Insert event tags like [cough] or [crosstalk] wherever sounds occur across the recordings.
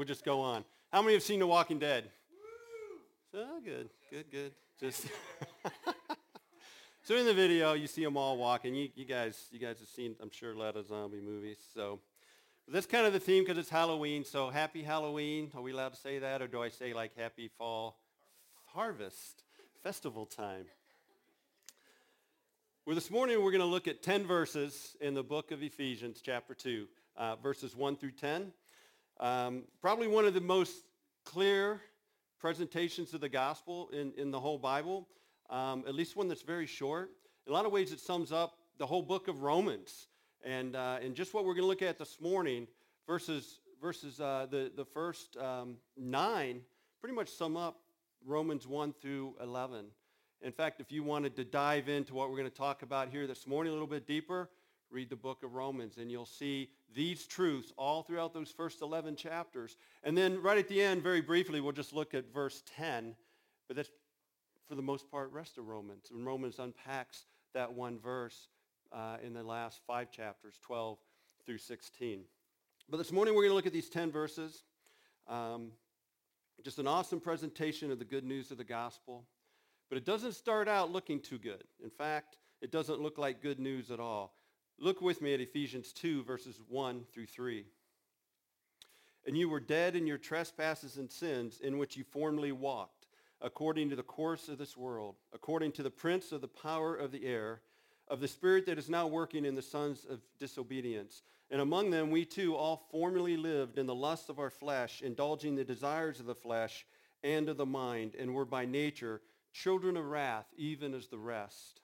we'll just go on. How many have seen The Walking Dead? So good, good, good. Just [laughs] so in the video, you see them all walking. You, you guys, you guys have seen, I'm sure, a lot of zombie movies. So that's kind of the theme because it's Halloween. So happy Halloween. Are we allowed to say that, or do I say like happy fall harvest festival time? Well, this morning we're going to look at 10 verses in the book of Ephesians, chapter 2, uh, verses 1 through 10. Um, probably one of the most clear presentations of the gospel in, in the whole Bible, um, at least one that's very short. In a lot of ways, it sums up the whole book of Romans. And, uh, and just what we're going to look at this morning, verses, verses uh, the, the first um, nine, pretty much sum up Romans 1 through 11. In fact, if you wanted to dive into what we're going to talk about here this morning a little bit deeper, read the book of Romans and you'll see these truths all throughout those first 11 chapters. And then right at the end, very briefly, we'll just look at verse 10. But that's, for the most part, rest of Romans. And Romans unpacks that one verse uh, in the last five chapters, 12 through 16. But this morning we're going to look at these 10 verses. Um, just an awesome presentation of the good news of the gospel. But it doesn't start out looking too good. In fact, it doesn't look like good news at all. Look with me at Ephesians 2, verses 1 through 3. And you were dead in your trespasses and sins in which you formerly walked, according to the course of this world, according to the prince of the power of the air, of the spirit that is now working in the sons of disobedience. And among them we too all formerly lived in the lusts of our flesh, indulging the desires of the flesh and of the mind, and were by nature children of wrath, even as the rest.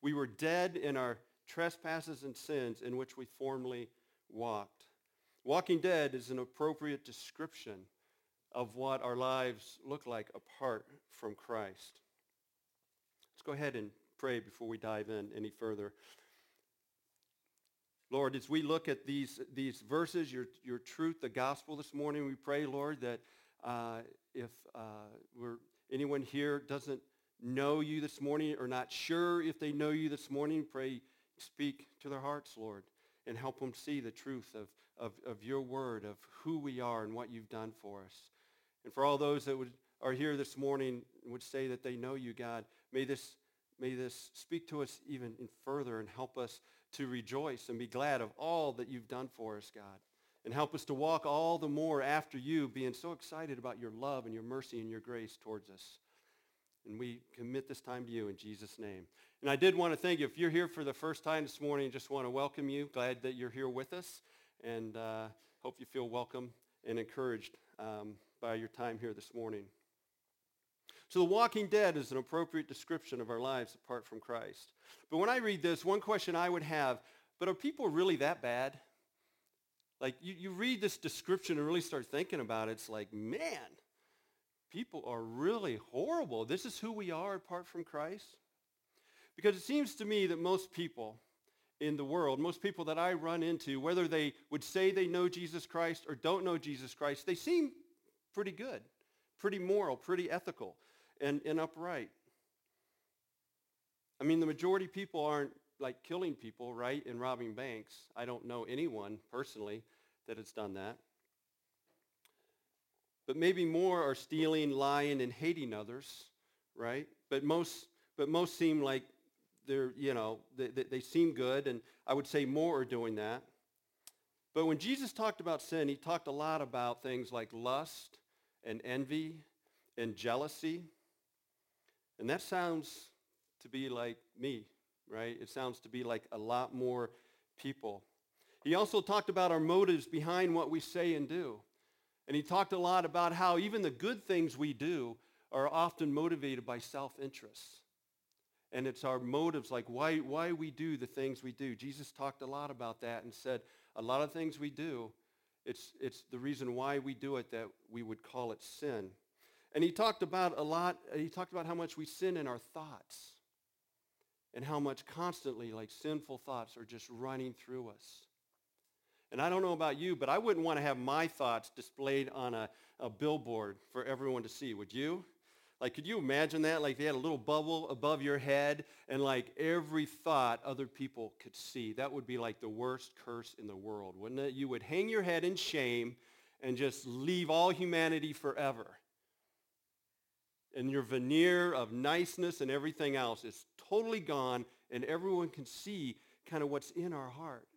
We were dead in our trespasses and sins in which we formerly walked. Walking dead is an appropriate description of what our lives look like apart from Christ. Let's go ahead and pray before we dive in any further. Lord, as we look at these, these verses, your, your truth, the gospel this morning, we pray, Lord, that uh, if uh, we're anyone here doesn't know you this morning or not sure if they know you this morning, pray speak to their hearts, Lord, and help them see the truth of, of, of your word, of who we are and what you've done for us. And for all those that would, are here this morning would say that they know you, God, may this, may this speak to us even further and help us to rejoice and be glad of all that you've done for us, God. And help us to walk all the more after you, being so excited about your love and your mercy and your grace towards us. And we commit this time to you in Jesus' name. And I did want to thank you. If you're here for the first time this morning, just want to welcome you. Glad that you're here with us. And uh, hope you feel welcome and encouraged um, by your time here this morning. So the walking dead is an appropriate description of our lives apart from Christ. But when I read this, one question I would have, but are people really that bad? Like you, you read this description and really start thinking about it, it's like, man, people are really horrible. This is who we are apart from Christ. Because it seems to me that most people in the world, most people that I run into, whether they would say they know Jesus Christ or don't know Jesus Christ, they seem pretty good, pretty moral, pretty ethical, and, and upright. I mean, the majority of people aren't like killing people, right, and robbing banks. I don't know anyone personally that has done that. But maybe more are stealing, lying, and hating others, right? But most, but most seem like they're, you know, they, they seem good, and I would say more are doing that. But when Jesus talked about sin, he talked a lot about things like lust and envy and jealousy. And that sounds to be like me, right? It sounds to be like a lot more people. He also talked about our motives behind what we say and do. And he talked a lot about how even the good things we do are often motivated by self-interest. And it's our motives, like why, why we do the things we do. Jesus talked a lot about that and said a lot of things we do, it's, it's the reason why we do it that we would call it sin. And he talked about a lot, he talked about how much we sin in our thoughts and how much constantly like sinful thoughts are just running through us. And I don't know about you, but I wouldn't want to have my thoughts displayed on a, a billboard for everyone to see, would you? Like, could you imagine that? Like, they had a little bubble above your head, and like every thought other people could see. That would be like the worst curse in the world, wouldn't it? You would hang your head in shame, and just leave all humanity forever. And your veneer of niceness and everything else is totally gone, and everyone can see kind of what's in our heart.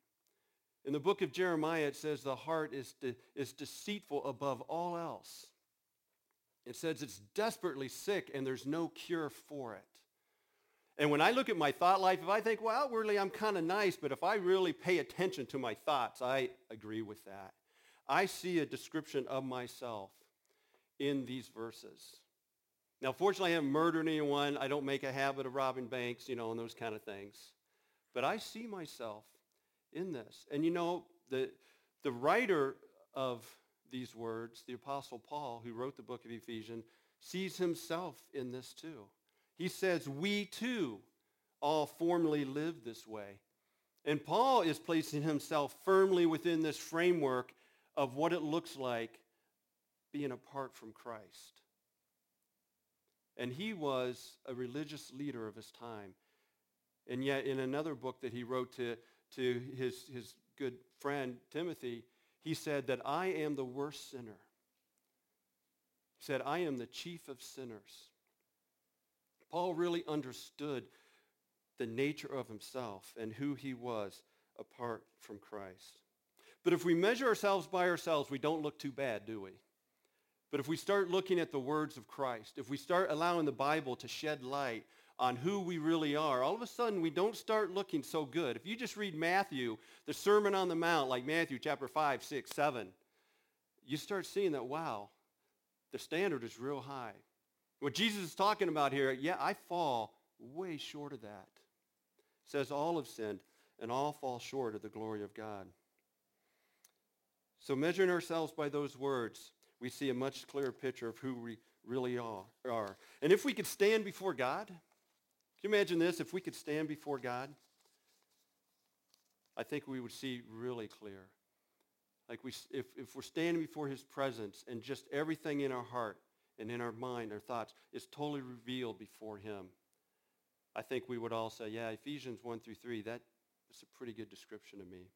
In the book of Jeremiah, it says the heart is, de- is deceitful above all else. It says it's desperately sick and there's no cure for it. And when I look at my thought life, if I think, well, outwardly I'm kind of nice, but if I really pay attention to my thoughts, I agree with that. I see a description of myself in these verses. Now, fortunately, I haven't murdered anyone. I don't make a habit of robbing banks, you know, and those kind of things. But I see myself in this. And you know, the, the writer of these words, the Apostle Paul, who wrote the book of Ephesians, sees himself in this too. He says, we too all formerly lived this way. And Paul is placing himself firmly within this framework of what it looks like being apart from Christ. And he was a religious leader of his time. And yet in another book that he wrote to, to his, his good friend Timothy, he said that I am the worst sinner. He said, I am the chief of sinners. Paul really understood the nature of himself and who he was apart from Christ. But if we measure ourselves by ourselves, we don't look too bad, do we? But if we start looking at the words of Christ, if we start allowing the Bible to shed light on who we really are, all of a sudden we don't start looking so good. If you just read Matthew, the Sermon on the Mount, like Matthew chapter 5, 6, 7, you start seeing that, wow, the standard is real high. What Jesus is talking about here, yeah, I fall way short of that. It says all have sinned and all fall short of the glory of God. So measuring ourselves by those words, we see a much clearer picture of who we really are. And if we could stand before God, can you imagine this? If we could stand before God, I think we would see really clear. Like we, if, if we're standing before his presence and just everything in our heart and in our mind, our thoughts, is totally revealed before him. I think we would all say, yeah, Ephesians 1 through 3, that is a pretty good description of me.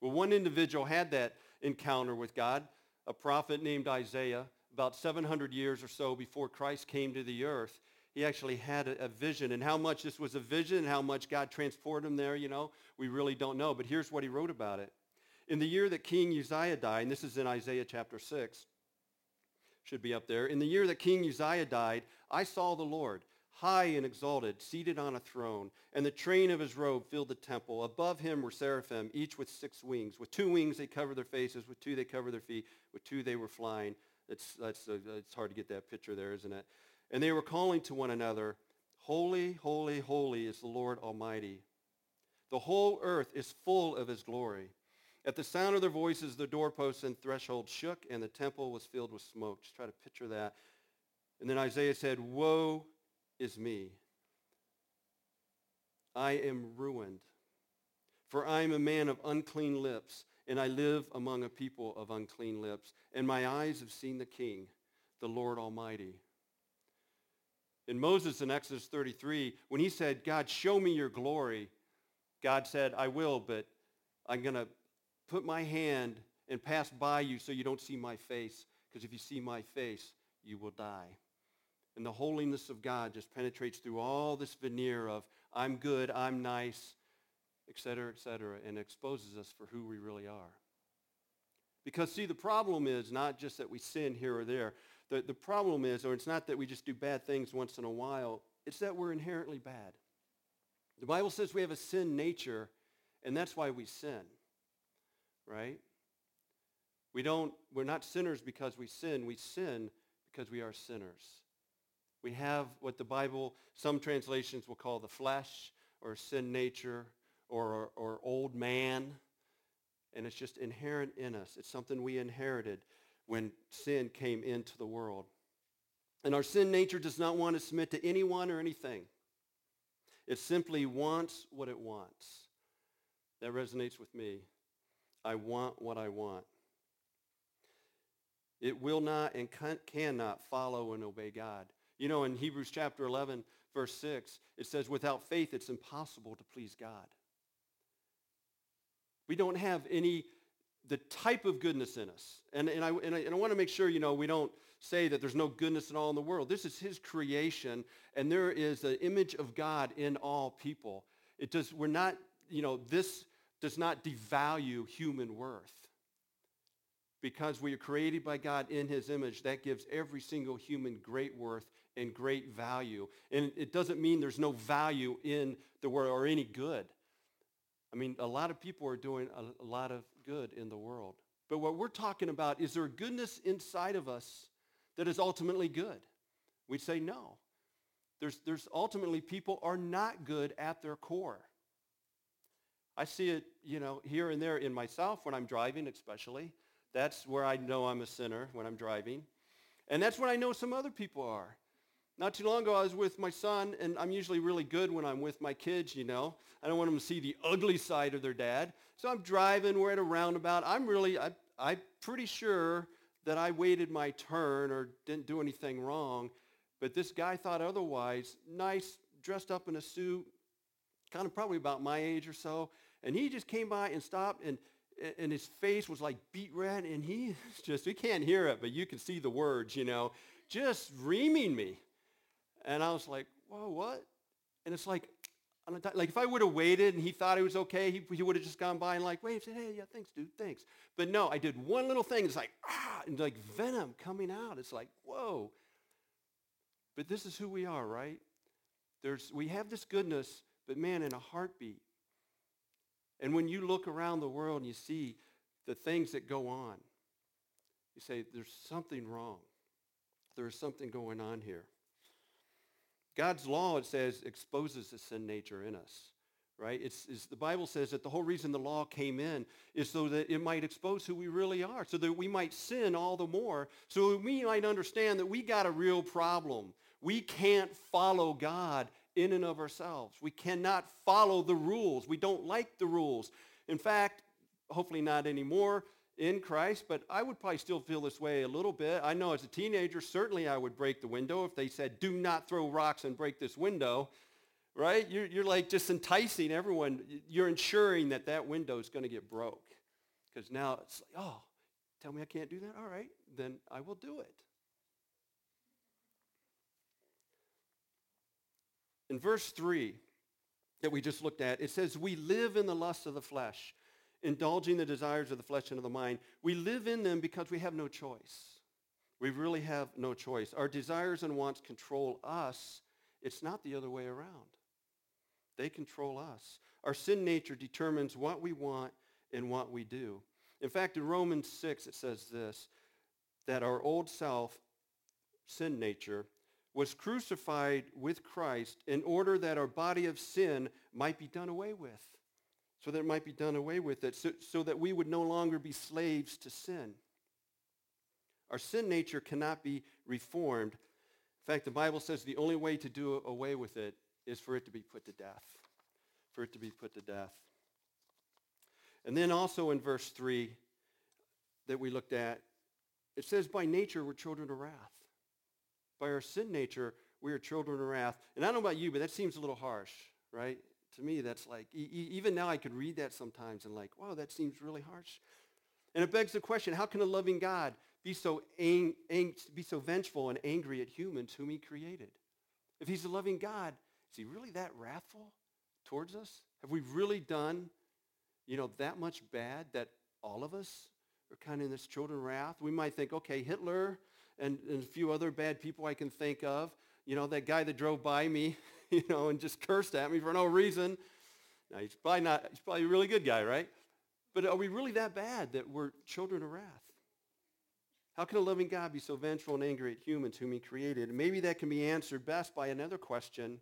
Well, one individual had that encounter with God, a prophet named Isaiah, about 700 years or so before Christ came to the earth. He actually had a, a vision, and how much this was a vision and how much God transported him there, you know, we really don't know. But here's what he wrote about it. In the year that King Uzziah died, and this is in Isaiah chapter 6, should be up there. In the year that King Uzziah died, I saw the Lord, high and exalted, seated on a throne, and the train of his robe filled the temple. Above him were seraphim, each with six wings. With two wings they covered their faces, with two they covered their feet, with two they were flying. It's, that's, uh, it's hard to get that picture there, isn't it? And they were calling to one another, Holy, holy, holy is the Lord Almighty. The whole earth is full of his glory. At the sound of their voices, the doorposts and thresholds shook, and the temple was filled with smoke. Just try to picture that. And then Isaiah said, Woe is me. I am ruined, for I am a man of unclean lips, and I live among a people of unclean lips, and my eyes have seen the King, the Lord Almighty. In Moses in Exodus 33, when he said, God, show me your glory, God said, I will, but I'm going to put my hand and pass by you so you don't see my face, because if you see my face, you will die. And the holiness of God just penetrates through all this veneer of I'm good, I'm nice, etc., etc., and exposes us for who we really are. Because, see, the problem is not just that we sin here or there. The, the problem is, or it's not that we just do bad things once in a while, it's that we're inherently bad. The Bible says we have a sin nature, and that's why we sin right? We don't, we're not sinners because we sin. We sin because we are sinners. We have what the Bible, some translations will call the flesh or sin nature or, or old man. And it's just inherent in us. It's something we inherited when sin came into the world. And our sin nature does not want to submit to anyone or anything. It simply wants what it wants. That resonates with me. I want what I want. It will not and can, cannot follow and obey God. You know, in Hebrews chapter 11, verse 6, it says, without faith, it's impossible to please God. We don't have any the type of goodness in us. And, and, I, and, I, and I want to make sure, you know, we don't say that there's no goodness at all in the world. This is his creation, and there is an image of God in all people. It does, we're not, you know, this does not devalue human worth. Because we are created by God in his image, that gives every single human great worth and great value. And it doesn't mean there's no value in the world or any good. I mean, a lot of people are doing a, a lot of good in the world. But what we're talking about is there goodness inside of us that is ultimately good? We'd say no. There's, there's ultimately people are not good at their core. I see it, you know, here and there in myself when I'm driving especially. That's where I know I'm a sinner when I'm driving. And that's when I know some other people are. Not too long ago, I was with my son, and I'm usually really good when I'm with my kids, you know. I don't want them to see the ugly side of their dad. So I'm driving, we're at a roundabout. I'm really, I, I'm pretty sure that I waited my turn or didn't do anything wrong. But this guy thought otherwise. Nice, dressed up in a suit, kind of probably about my age or so. And he just came by and stopped, and, and his face was like beet red, and he [laughs] just, we can't hear it, but you can see the words, you know, just reaming me. And I was like, whoa, what? And it's like, like if I would have waited and he thought it was okay, he, he would have just gone by and like waved, said, hey, yeah, thanks, dude, thanks. But no, I did one little thing. It's like, ah, and like venom coming out. It's like, whoa. But this is who we are, right? There's, we have this goodness, but man, in a heartbeat. And when you look around the world and you see the things that go on, you say, there's something wrong. There's something going on here. God's law, it says, exposes the sin nature in us, right? It's, it's, the Bible says that the whole reason the law came in is so that it might expose who we really are, so that we might sin all the more, so we might understand that we got a real problem. We can't follow God in and of ourselves. We cannot follow the rules. We don't like the rules. In fact, hopefully not anymore, in Christ, but I would probably still feel this way a little bit. I know as a teenager, certainly I would break the window if they said, do not throw rocks and break this window, right? You're, you're like just enticing everyone. You're ensuring that that window is going to get broke. Because now it's like, oh, tell me I can't do that? All right, then I will do it. In verse 3 that we just looked at, it says, we live in the lust of the flesh indulging the desires of the flesh and of the mind. We live in them because we have no choice. We really have no choice. Our desires and wants control us. It's not the other way around. They control us. Our sin nature determines what we want and what we do. In fact, in Romans 6, it says this, that our old self, sin nature, was crucified with Christ in order that our body of sin might be done away with so that it might be done away with it, so, so that we would no longer be slaves to sin. Our sin nature cannot be reformed. In fact, the Bible says the only way to do away with it is for it to be put to death. For it to be put to death. And then also in verse 3 that we looked at, it says, by nature we're children of wrath. By our sin nature, we are children of wrath. And I don't know about you, but that seems a little harsh, right? To me, that's like, e- even now I could read that sometimes and like, wow, that seems really harsh. And it begs the question, how can a loving God be so, ang- ang- be so vengeful and angry at humans whom he created? If he's a loving God, is he really that wrathful towards us? Have we really done, you know, that much bad that all of us are kind of in this children wrath? We might think, okay, Hitler and, and a few other bad people I can think of, you know, that guy that drove by me [laughs] [laughs] you know, and just cursed at me for no reason. Now, he's probably not, he's probably a really good guy, right? But are we really that bad that we're children of wrath? How can a loving God be so vengeful and angry at humans whom he created? Maybe that can be answered best by another question.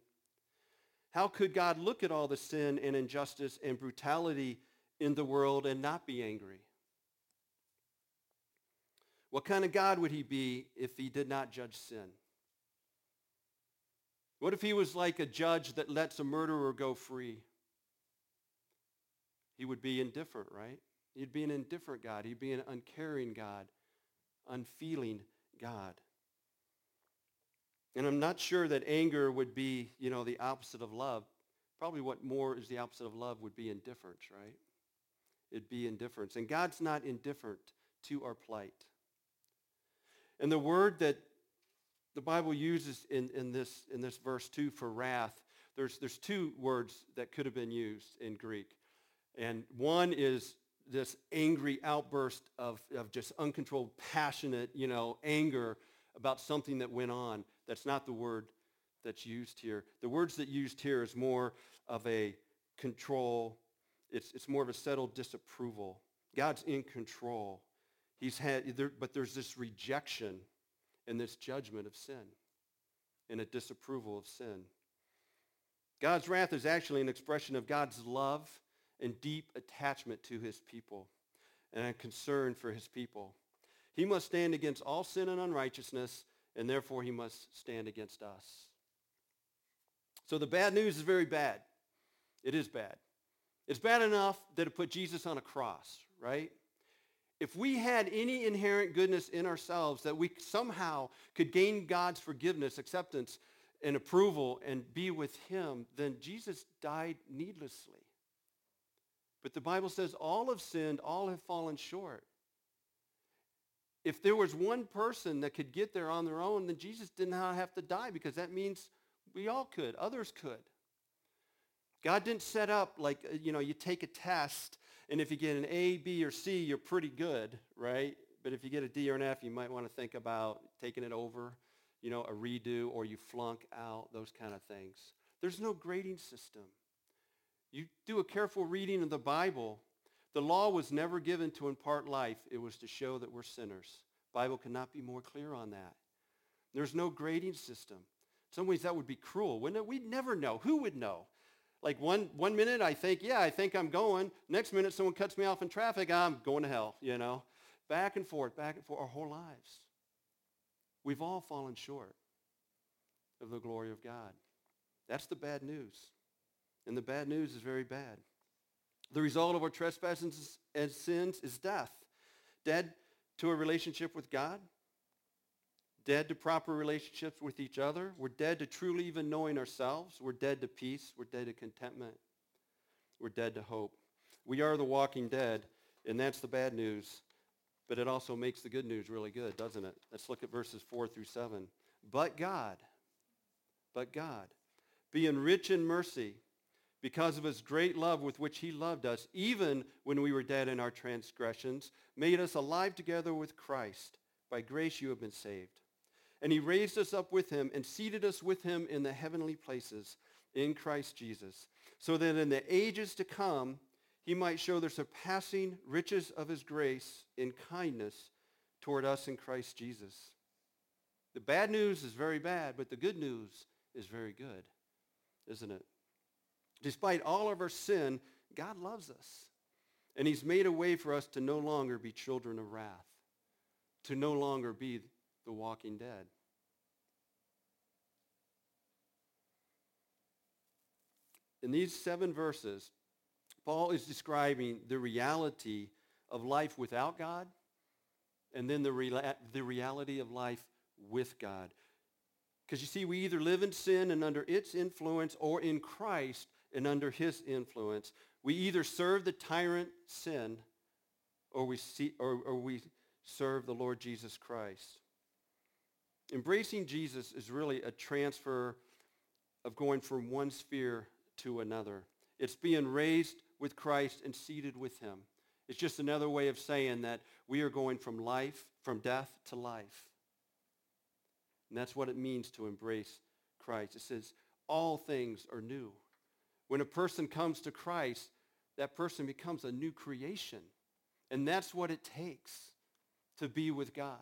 How could God look at all the sin and injustice and brutality in the world and not be angry? What kind of God would he be if he did not judge sin? What if he was like a judge that lets a murderer go free? He would be indifferent, right? He'd be an indifferent God. He'd be an uncaring God, unfeeling God. And I'm not sure that anger would be, you know, the opposite of love. Probably what more is the opposite of love would be indifference, right? it'd be indifference. And God's not indifferent to our plight. And the word that the Bible uses in, in, this, in this verse 2 for wrath, there's, there's two words that could have been used in Greek. And one is this angry outburst of, of just uncontrolled, passionate, you know, anger about something that went on. That's not the word that's used here. The words that used here is more of a control. It's, it's more of a settled disapproval. God's in control. He's had, but there's this rejection and this judgment of sin in a disapproval of sin. God's wrath is actually an expression of God's love and deep attachment to his people and a concern for his people. He must stand against all sin and unrighteousness, and therefore he must stand against us. So the bad news is very bad. It is bad. It's bad enough that it put Jesus on a cross, right? If we had any inherent goodness in ourselves that we somehow could gain God's forgiveness, acceptance, and approval and be with him, then Jesus died needlessly. But the Bible says all have sinned, all have fallen short. If there was one person that could get there on their own, then Jesus did not have to die because that means we all could. Others could. God didn't set up like, uh, you know, you take a test and if you get an A, B, or C, you're pretty good, right? But if you get a D or an F, you might want to think about taking it over, you know, a redo or you flunk out, those kind of things. There's no grading system. You do a careful reading of the Bible. The law was never given to impart life. It was to show that we're sinners. Bible cannot be more clear on that. There's no grading system. In some ways, that would be cruel, wouldn't it? We'd never know. Who would know? Like one, one minute I think, yeah, I think I'm going. Next minute someone cuts me off in traffic, I'm going to hell, you know. Back and forth, back and forth, our whole lives. We've all fallen short of the glory of God. That's the bad news. And the bad news is very bad. The result of our trespasses and sins is death. Dead to a relationship with God, dead to proper relationships with each other. We're dead to truly even knowing ourselves. We're dead to peace. We're dead to contentment. We're dead to hope. We are the walking dead, and that's the bad news. But it also makes the good news really good, doesn't it? Let's look at verses 4 through 7. But God, but God, being rich in mercy, because of his great love with which he loved us, even when we were dead in our transgressions, made us alive together with Christ. By grace you have been saved. And he raised us up with him and seated us with him in the heavenly places in Christ Jesus, so that in the ages to come he might show the surpassing riches of his grace in kindness toward us in Christ Jesus. The bad news is very bad, but the good news is very good, isn't it? Despite all of our sin, God loves us. And he's made a way for us to no longer be children of wrath, to no longer be the walking dead. In these seven verses, Paul is describing the reality of life without God and then the, rea- the reality of life with God. Because you see, we either live in sin and under its influence or in Christ and under his influence. We either serve the tyrant sin or we, see, or, or we serve the Lord Jesus Christ. Embracing Jesus is really a transfer of going from one sphere to another. It's being raised with Christ and seated with him. It's just another way of saying that we are going from life, from death to life. And that's what it means to embrace Christ. It says all things are new. When a person comes to Christ, that person becomes a new creation. And that's what it takes to be with God.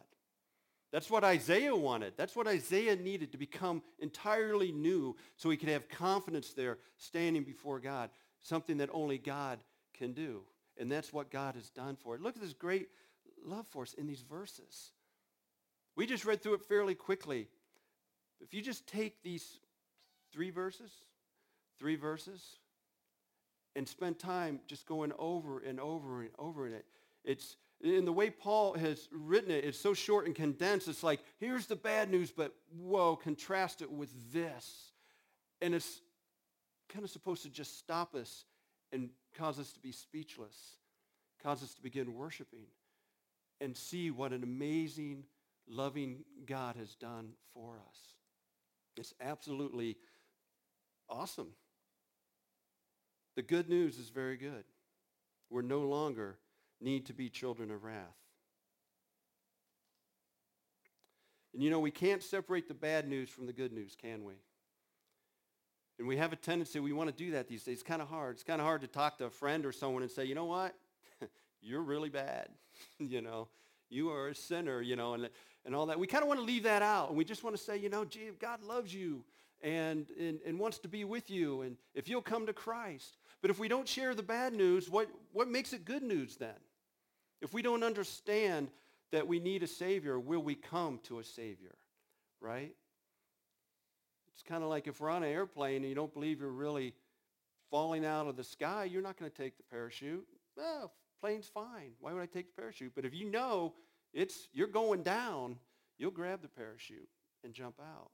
That's what Isaiah wanted. That's what Isaiah needed to become entirely new so he could have confidence there standing before God, something that only God can do. And that's what God has done for it. Look at this great love for us in these verses. We just read through it fairly quickly. If you just take these three verses, three verses, and spend time just going over and over and over in it, it's in the way Paul has written it, it's so short and condensed. It's like, here's the bad news, but whoa, contrast it with this. And it's kind of supposed to just stop us and cause us to be speechless. cause us to begin worshiping and see what an amazing, loving God has done for us. It's absolutely awesome. The good news is very good. We're no longer need to be children of wrath. And you know, we can't separate the bad news from the good news, can we? And we have a tendency, we want to do that these days. It's kind of hard. It's kind of hard to talk to a friend or someone and say, you know what? [laughs] You're really bad. [laughs] you know, you are a sinner, you know, and, and all that. We kind of want to leave that out. And we just want to say, you know, gee, God loves you and, and, and wants to be with you. And if you'll come to Christ. But if we don't share the bad news, what, what makes it good news then? If we don't understand that we need a Savior, will we come to a Savior? Right? It's kind of like if we're on an airplane and you don't believe you're really falling out of the sky, you're not going to take the parachute. Well, plane's fine. Why would I take the parachute? But if you know it's you're going down, you'll grab the parachute and jump out.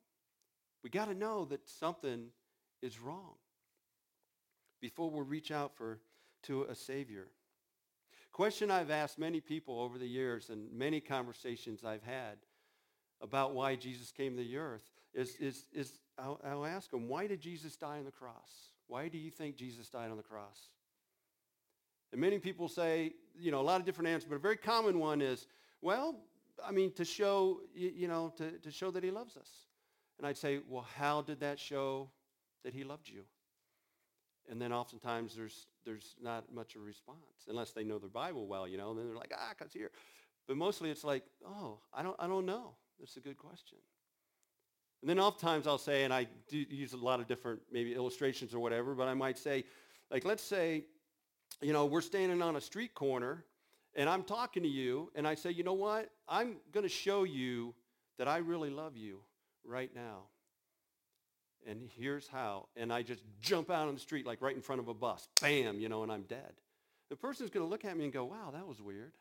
We got to know that something is wrong before we reach out for to a savior. Question I've asked many people over the years and many conversations I've had about why Jesus came to the earth is, is, is I'll, I'll ask them, why did Jesus die on the cross? Why do you think Jesus died on the cross? And many people say, you know, a lot of different answers, but a very common one is, well, I mean, to show, you know, to, to show that he loves us. And I'd say, well, how did that show that he loved you? And then oftentimes there's, there's not much of a response unless they know their Bible well, you know, and then they're like, ah, because here. But mostly it's like, oh, I don't, I don't know. That's a good question. And then oftentimes I'll say, and I do use a lot of different maybe illustrations or whatever, but I might say, like, let's say, you know, we're standing on a street corner and I'm talking to you and I say, you know what? I'm going to show you that I really love you right now and here's how. And I just jump out on the street like right in front of a bus. Bam, you know, and I'm dead. The person's going to look at me and go, wow, that was weird.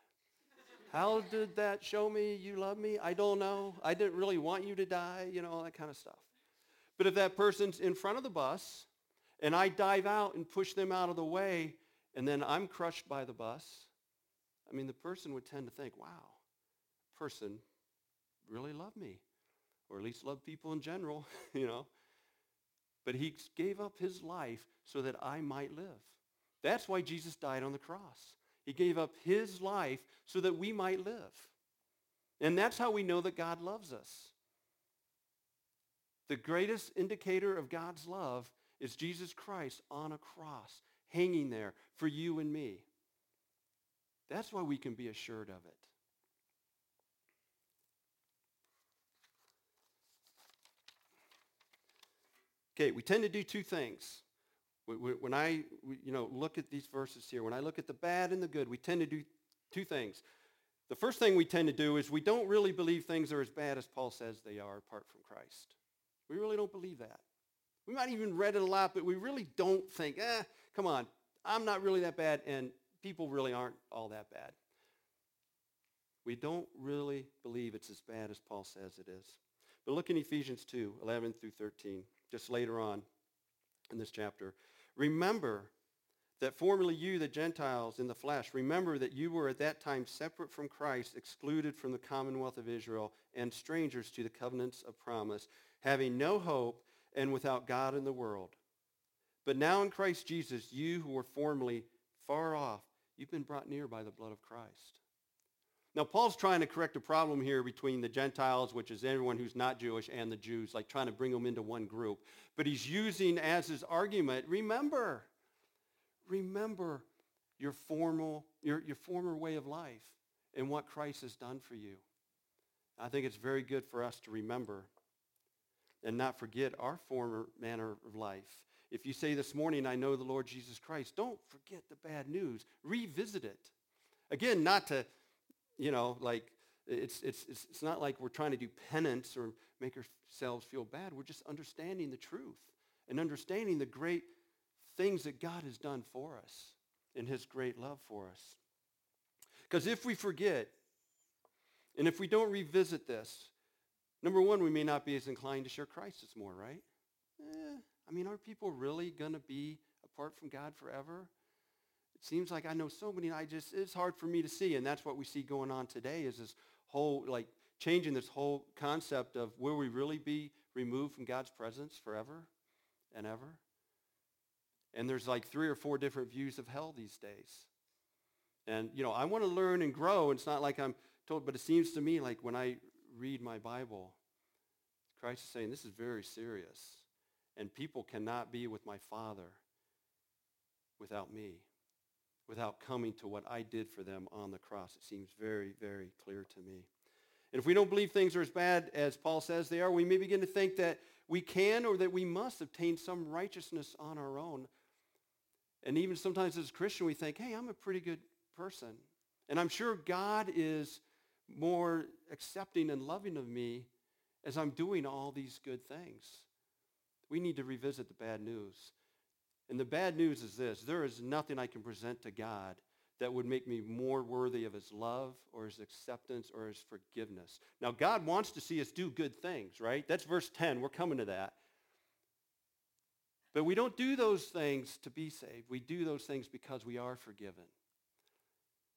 How did that show me you love me? I don't know. I didn't really want you to die, you know, all that kind of stuff. But if that person's in front of the bus and I dive out and push them out of the way and then I'm crushed by the bus, I mean, the person would tend to think, wow, person really loved me or at least loved people in general, [laughs] you know. But he gave up his life so that I might live. That's why Jesus died on the cross. He gave up his life so that we might live. And that's how we know that God loves us. The greatest indicator of God's love is Jesus Christ on a cross, hanging there for you and me. That's why we can be assured of it. Okay, we tend to do two things. When I, you know, look at these verses here, when I look at the bad and the good, we tend to do two things. The first thing we tend to do is we don't really believe things are as bad as Paul says they are apart from Christ. We really don't believe that. We might even read it a lot, but we really don't think, eh, come on, I'm not really that bad, and people really aren't all that bad. We don't really believe it's as bad as Paul says it is. But look in Ephesians 2, 11 through 13 just later on in this chapter. Remember that formerly you, the Gentiles in the flesh, remember that you were at that time separate from Christ, excluded from the commonwealth of Israel, and strangers to the covenants of promise, having no hope and without God in the world. But now in Christ Jesus, you who were formerly far off, you've been brought near by the blood of Christ. Now, Paul's trying to correct a problem here between the Gentiles, which is everyone who's not Jewish, and the Jews, like trying to bring them into one group. But he's using as his argument, remember, remember your, formal, your, your former way of life and what Christ has done for you. I think it's very good for us to remember and not forget our former manner of life. If you say this morning, I know the Lord Jesus Christ, don't forget the bad news. Revisit it. Again, not to you know, like it's, it's, it's, it's not like we're trying to do penance or make ourselves feel bad. We're just understanding the truth and understanding the great things that God has done for us in his great love for us. Because if we forget, and if we don't revisit this, number one, we may not be as inclined to share Christ as more, right? Eh, I mean, are people really going to be apart from God forever? Seems like I know so many, I just, it's hard for me to see. And that's what we see going on today is this whole, like, changing this whole concept of will we really be removed from God's presence forever and ever? And there's like three or four different views of hell these days. And, you know, I want to learn and grow. And it's not like I'm told, but it seems to me like when I read my Bible, Christ is saying this is very serious. And people cannot be with my Father without me, without coming to what I did for them on the cross. It seems very, very clear to me. And if we don't believe things are as bad as Paul says they are, we may begin to think that we can or that we must obtain some righteousness on our own. And even sometimes as a Christian, we think, hey, I'm a pretty good person. And I'm sure God is more accepting and loving of me as I'm doing all these good things. We need to revisit the bad news. And the bad news is this. There is nothing I can present to God that would make me more worthy of his love or his acceptance or his forgiveness. Now, God wants to see us do good things, right? That's verse 10. We're coming to that. But we don't do those things to be saved. We do those things because we are forgiven.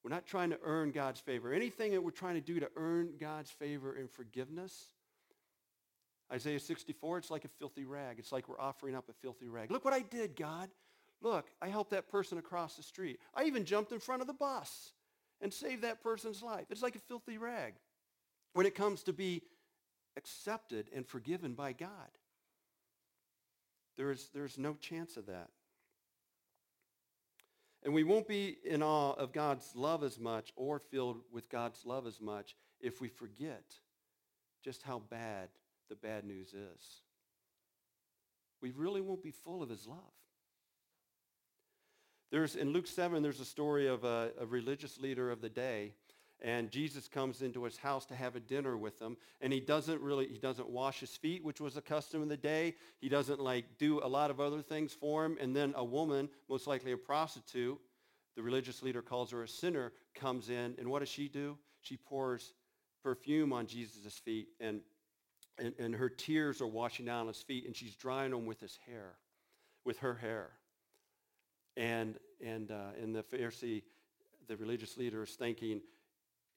We're not trying to earn God's favor. Anything that we're trying to do to earn God's favor and forgiveness, Isaiah 64, it's like a filthy rag. It's like we're offering up a filthy rag. Look what I did, God. Look, I helped that person across the street. I even jumped in front of the bus and saved that person's life. It's like a filthy rag when it comes to be accepted and forgiven by God. There's, there's no chance of that. And we won't be in awe of God's love as much or filled with God's love as much if we forget just how bad the bad news is. We really won't be full of his love. There's, in Luke 7, there's a story of a, a religious leader of the day and Jesus comes into his house to have a dinner with them and he doesn't really he doesn't wash his feet which was a custom of the day he doesn't like do a lot of other things for him and then a woman most likely a prostitute the religious leader calls her a sinner comes in and what does she do she pours perfume on jesus' feet and, and and her tears are washing down his feet and she's drying them with his hair with her hair and and uh, and the pharisee the religious leader is thinking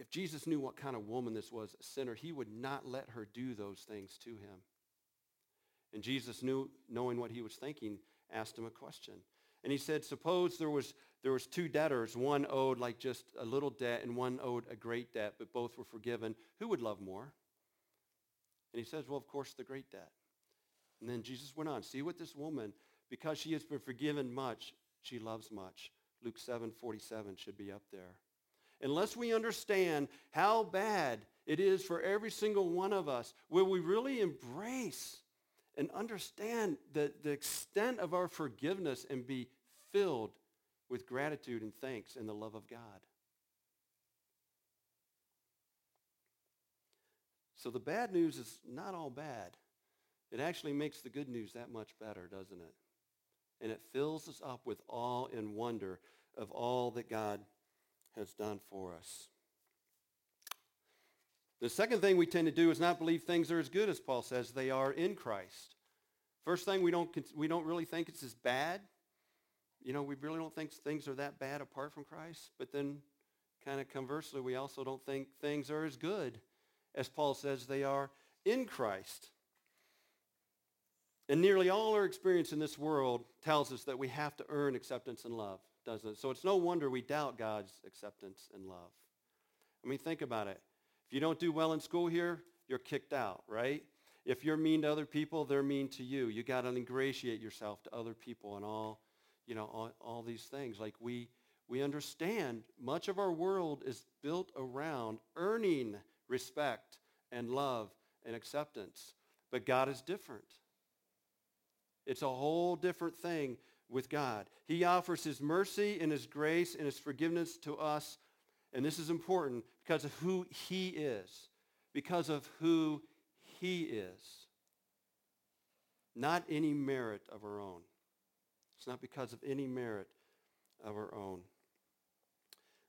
if Jesus knew what kind of woman this was, a sinner, he would not let her do those things to him. And Jesus knew, knowing what he was thinking, asked him a question. And he said, suppose there was, there was two debtors. One owed like just a little debt and one owed a great debt, but both were forgiven. Who would love more? And he says, well, of course, the great debt. And then Jesus went on, see what this woman, because she has been forgiven much, she loves much. Luke 7, 47 should be up there unless we understand how bad it is for every single one of us, will we really embrace and understand the, the extent of our forgiveness and be filled with gratitude and thanks and the love of God. So the bad news is not all bad. It actually makes the good news that much better, doesn't it? And it fills us up with awe and wonder of all that God has done for us. The second thing we tend to do is not believe things are as good as Paul says they are in Christ. First thing, we don't, we don't really think it's as bad. You know, we really don't think things are that bad apart from Christ. But then, kind of conversely, we also don't think things are as good as Paul says they are in Christ. And nearly all our experience in this world tells us that we have to earn acceptance and love doesn't it? So it's no wonder we doubt God's acceptance and love. I mean, think about it. If you don't do well in school here, you're kicked out, right? If you're mean to other people, they're mean to you. You got to ingratiate yourself to other people and all, you know, all, all these things. Like we, we understand much of our world is built around earning respect and love and acceptance. But God is different. It's a whole different thing with God. He offers his mercy and his grace and his forgiveness to us. And this is important because of who he is. Because of who he is. Not any merit of our own. It's not because of any merit of our own.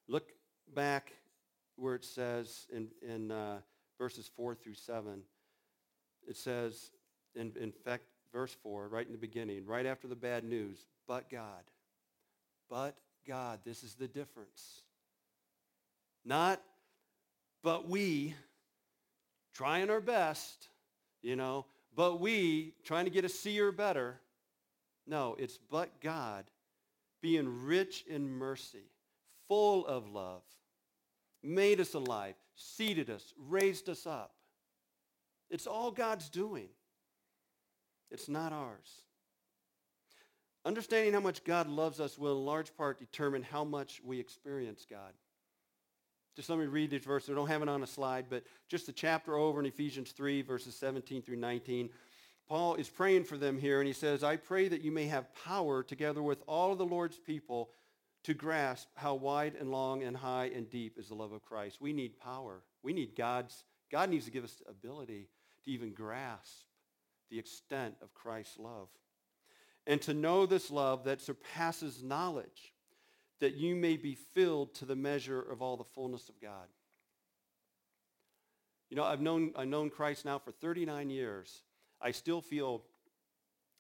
Look back where it says in, in uh, verses 4 through 7. It says, in, in fact, verse 4, right in the beginning, right after the bad news, but God. But God. This is the difference. Not, but we trying our best, you know, but we trying to get a C or better. No, it's but God being rich in mercy, full of love, made us alive, seated us, raised us up. It's all God's doing. It's not ours. Understanding how much God loves us will in large part determine how much we experience God. Just let me read these verses. I don't have it on a slide, but just the chapter over in Ephesians 3, verses 17 through 19. Paul is praying for them here, and he says, I pray that you may have power together with all of the Lord's people to grasp how wide and long and high and deep is the love of Christ. We need power. We need God's, God needs to give us the ability to even grasp the extent of Christ's love. And to know this love that surpasses knowledge, that you may be filled to the measure of all the fullness of God. You know, I've known, I've known Christ now for 39 years. I still feel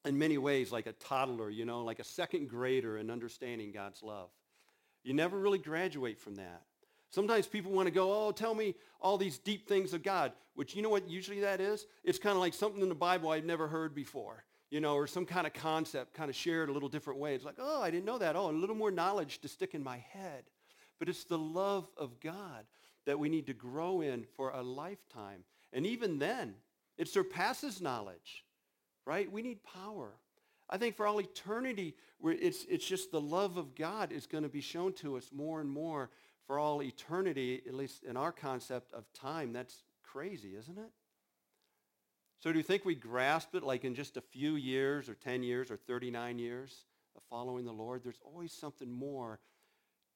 in many ways like a toddler, you know, like a second grader in understanding God's love. You never really graduate from that. Sometimes people want to go, oh, tell me all these deep things of God, which you know what usually that is? It's kind of like something in the Bible I've never heard before, you know, or some kind of concept kind of shared a little different way. It's like, oh, I didn't know that. Oh, a little more knowledge to stick in my head. But it's the love of God that we need to grow in for a lifetime. And even then, it surpasses knowledge, right? We need power. I think for all eternity, it's, it's just the love of God is going to be shown to us more and more for all eternity, at least in our concept of time, that's crazy, isn't it? So do you think we grasp it like in just a few years or 10 years or 39 years of following the Lord? There's always something more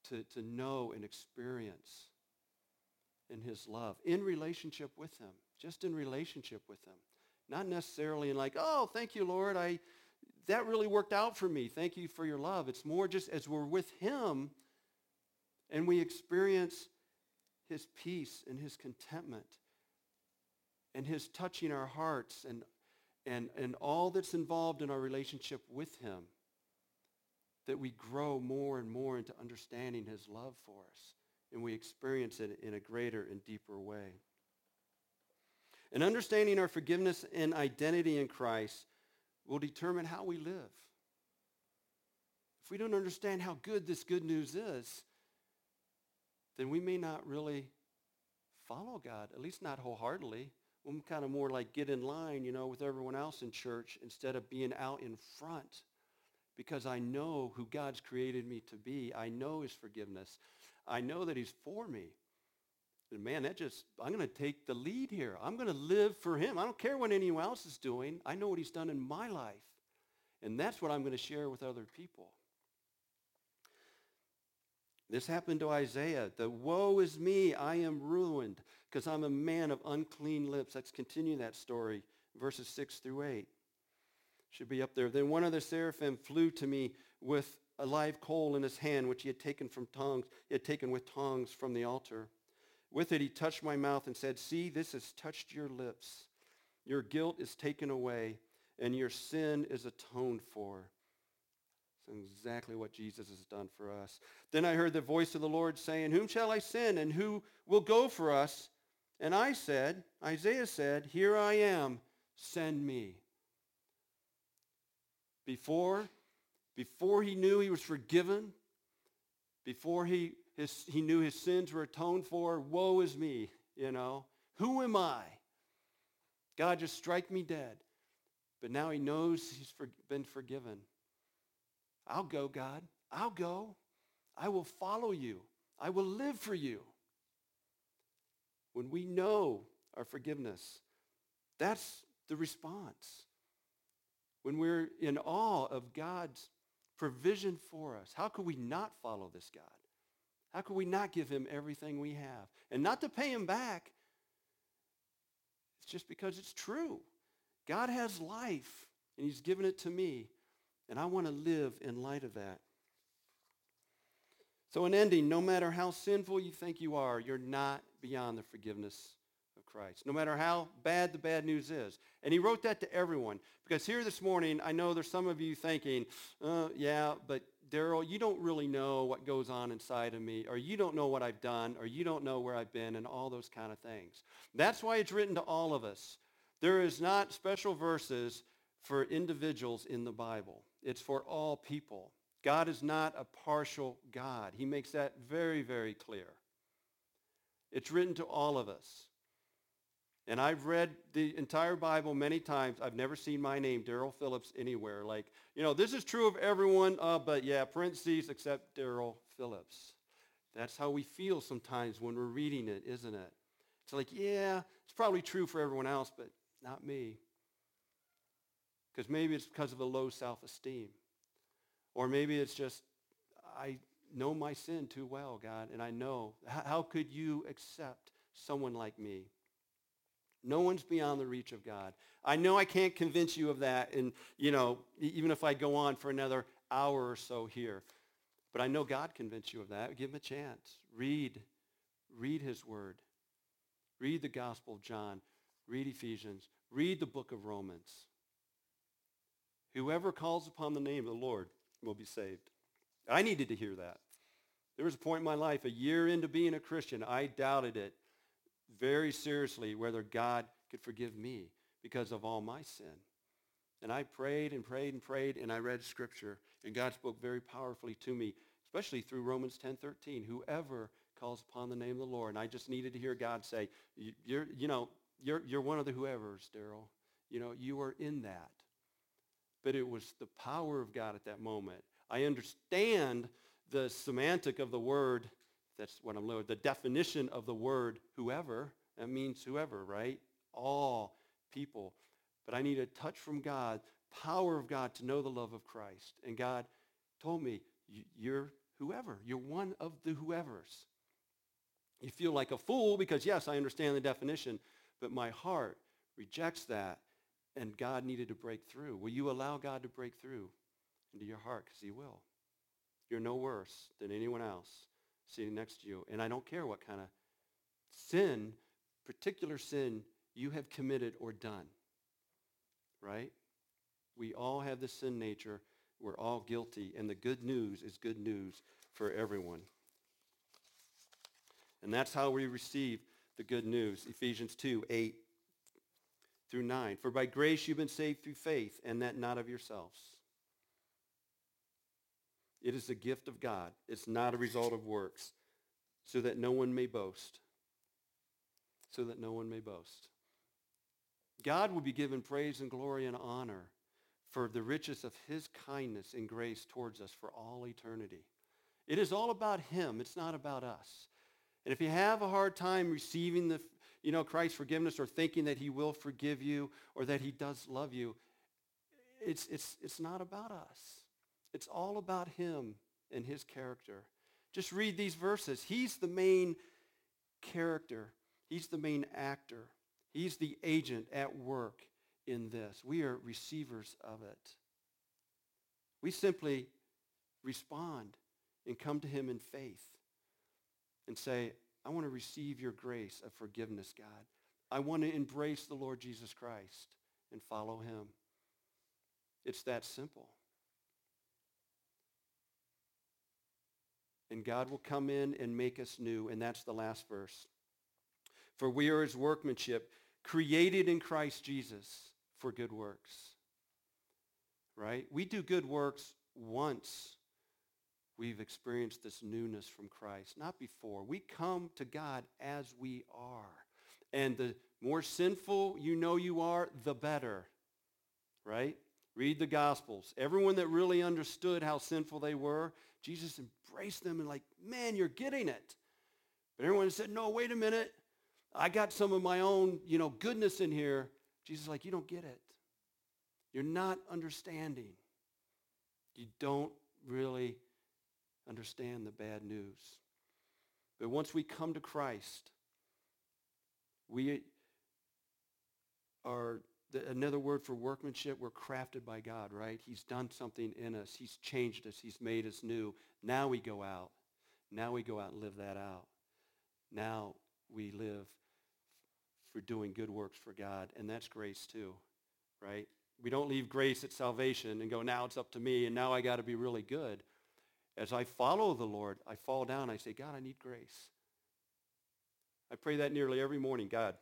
to, to know and experience in his love, in relationship with him, just in relationship with him. Not necessarily in like, oh, thank you, Lord, I, that really worked out for me. Thank you for your love. It's more just as we're with him, and we experience his peace and his contentment and his touching our hearts and, and, and all that's involved in our relationship with him that we grow more and more into understanding his love for us and we experience it in a greater and deeper way. And understanding our forgiveness and identity in Christ will determine how we live. If we don't understand how good this good news is, then we may not really follow God, at least not wholeheartedly. We'll kind of more like get in line, you know, with everyone else in church instead of being out in front because I know who God's created me to be. I know his forgiveness. I know that he's for me. And man, that just, I'm going to take the lead here. I'm going to live for him. I don't care what anyone else is doing. I know what he's done in my life. And that's what I'm going to share with other people. This happened to Isaiah. The woe is me, I am ruined because I'm a man of unclean lips. Let's continue that story, verses 6 through 8. Should be up there. Then one of the seraphim flew to me with a live coal in his hand, which he had taken from tongs, he had taken with tongs from the altar. With it he touched my mouth and said, See, this has touched your lips. Your guilt is taken away, and your sin is atoned for. That's exactly what Jesus has done for us. Then I heard the voice of the Lord saying, Whom shall I send, and who will go for us? And I said, Isaiah said, Here I am, send me. Before, before he knew he was forgiven, before he, his, he knew his sins were atoned for, woe is me, you know. Who am I? God, just strike me dead. But now he knows he's for, been forgiven. I'll go, God. I'll go. I will follow you. I will live for you. When we know our forgiveness, that's the response. When we're in awe of God's provision for us, how could we not follow this God? How could we not give him everything we have? And not to pay him back, it's just because it's true. God has life, and he's given it to me. And I want to live in light of that. So, in ending, no matter how sinful you think you are, you're not beyond the forgiveness of Christ, no matter how bad the bad news is. And he wrote that to everyone. Because here this morning, I know there's some of you thinking, uh, yeah, but Daryl, you don't really know what goes on inside of me, or you don't know what I've done, or you don't know where I've been, and all those kind of things. That's why it's written to all of us. There is not special verses for individuals in the Bible. It's for all people. God is not a partial God. He makes that very, very clear. It's written to all of us. And I've read the entire Bible many times. I've never seen my name, Daryl Phillips, anywhere. Like, you know, this is true of everyone, uh, but yeah, parentheses, except Daryl Phillips. That's how we feel sometimes when we're reading it, isn't it? It's like, yeah, it's probably true for everyone else, but not me. Because maybe it's because of a low self-esteem. Or maybe it's just, I know my sin too well, God, and I know. How could you accept someone like me? No one's beyond the reach of God. I know I can't convince you of that, and you know, even if I go on for another hour or so here, but I know God convinced you of that. Give him a chance. Read, read His Word. Read the Gospel of John. Read Ephesians. Read the book of Romans. Whoever calls upon the name of the Lord will be saved. I needed to hear that. There was a point in my life, a year into being a Christian, I doubted it very seriously whether God could forgive me because of all my sin. And I prayed and prayed and prayed, and I read Scripture, and God spoke very powerfully to me, especially through Romans 10:13. Whoever calls upon the name of the Lord, and I just needed to hear God say, "You're, you know, you're you're one of the whoever's, Daryl. You know, you are in that." But it was the power of God at that moment. I understand the semantic of the word that's what I'm looking The definition of the word whoever, that means whoever, right? All people. But I need a touch from God, power of God to know the love of Christ. And God told me, you're whoever. You're one of the whoever's. You feel like a fool because, yes, I understand the definition, but my heart rejects that, and God needed to break through. Will you allow God to break through into your heart? Because he will. You're no worse than anyone else sitting next to you. And I don't care what kind of sin, particular sin you have committed or done. Right? We all have the sin nature. We're all guilty. And the good news is good news for everyone. And that's how we receive the good news. Ephesians 2, 8 through 9. For by grace you've been saved through faith, and that not of yourselves. It is a gift of God. It's not a result of works, so that no one may boast. So that no one may boast. God will be given praise and glory and honor for the riches of his kindness and grace towards us for all eternity. It is all about him. It's not about us. And if you have a hard time receiving the, you know, Christ's forgiveness or thinking that he will forgive you or that he does love you, it's, it's, it's not about us. It's all about him and his character. Just read these verses. He's the main character. He's the main actor. He's the agent at work in this. We are receivers of it. We simply respond and come to him in faith and say, I want to receive your grace of forgiveness, God. I want to embrace the Lord Jesus Christ and follow him. It's that simple. And God will come in and make us new. And that's the last verse. For we are his workmanship, created in Christ Jesus for good works. Right? We do good works once we've experienced this newness from Christ, not before. We come to God as we are. And the more sinful you know you are, the better. Right? Read the Gospels. Everyone that really understood how sinful they were, Jesus embraced them and like, man, you're getting it. But everyone said, no, wait a minute. I got some of my own, you know, goodness in here. Jesus like, you don't get it. You're not understanding. You don't really understand the bad news. But once we come to Christ, we are the, another word for workmanship, we're crafted by God, right? He's done something in us. He's changed us. He's made us new. Now we go out. Now we go out and live that out. Now we live for doing good works for God, and that's grace too, right? We don't leave grace at salvation and go, now it's up to me, and now I got to be really good. as I follow the Lord, I fall down. I say, God, I need grace. I pray that nearly every morning. God,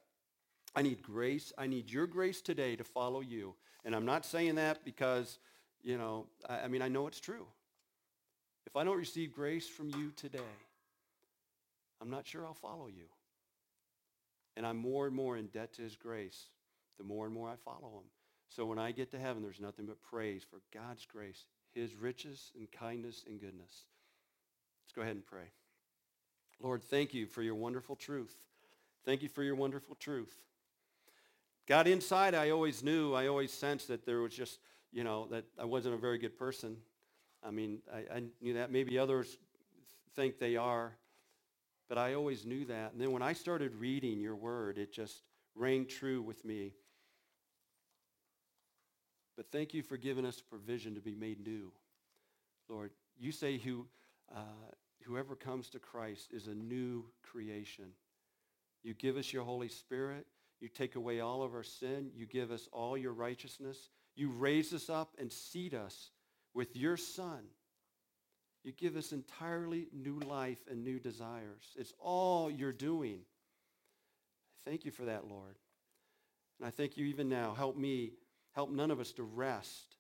I need grace. I need your grace today to follow you. And I'm not saying that because, you know, I, I mean, I know it's true. If I don't receive grace from you today, I'm not sure I'll follow you. And I'm more and more in debt to his grace the more and more I follow him. So when I get to heaven, there's nothing but praise for God's grace, his riches and kindness and goodness. Let's go ahead and pray. Lord, thank you for your wonderful truth. Thank you for your wonderful truth. God, inside, I always knew, I always sensed that there was just, you know, that I wasn't a very good person. I mean, I, I knew that. Maybe others think they are. But I always knew that. And then when I started reading your word, it just rang true with me. But thank you for giving us provision to be made new. Lord, you say who, uh, whoever comes to Christ is a new creation. You give us your Holy Spirit. You take away all of our sin. You give us all your righteousness. You raise us up and seat us with your Son. You give us entirely new life and new desires. It's all you're doing. Thank you for that, Lord. And I thank you even now. Help me, help none of us to rest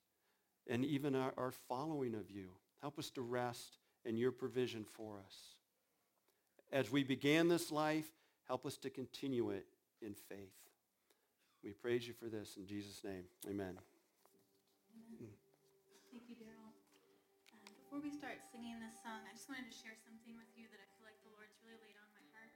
and even our, our following of you. Help us to rest in your provision for us. As we began this life, help us to continue it in faith. We praise you for this in Jesus' name. Amen. Amen. Thank you, Daryl. Uh, before we start singing this song, I just wanted to share something with you that I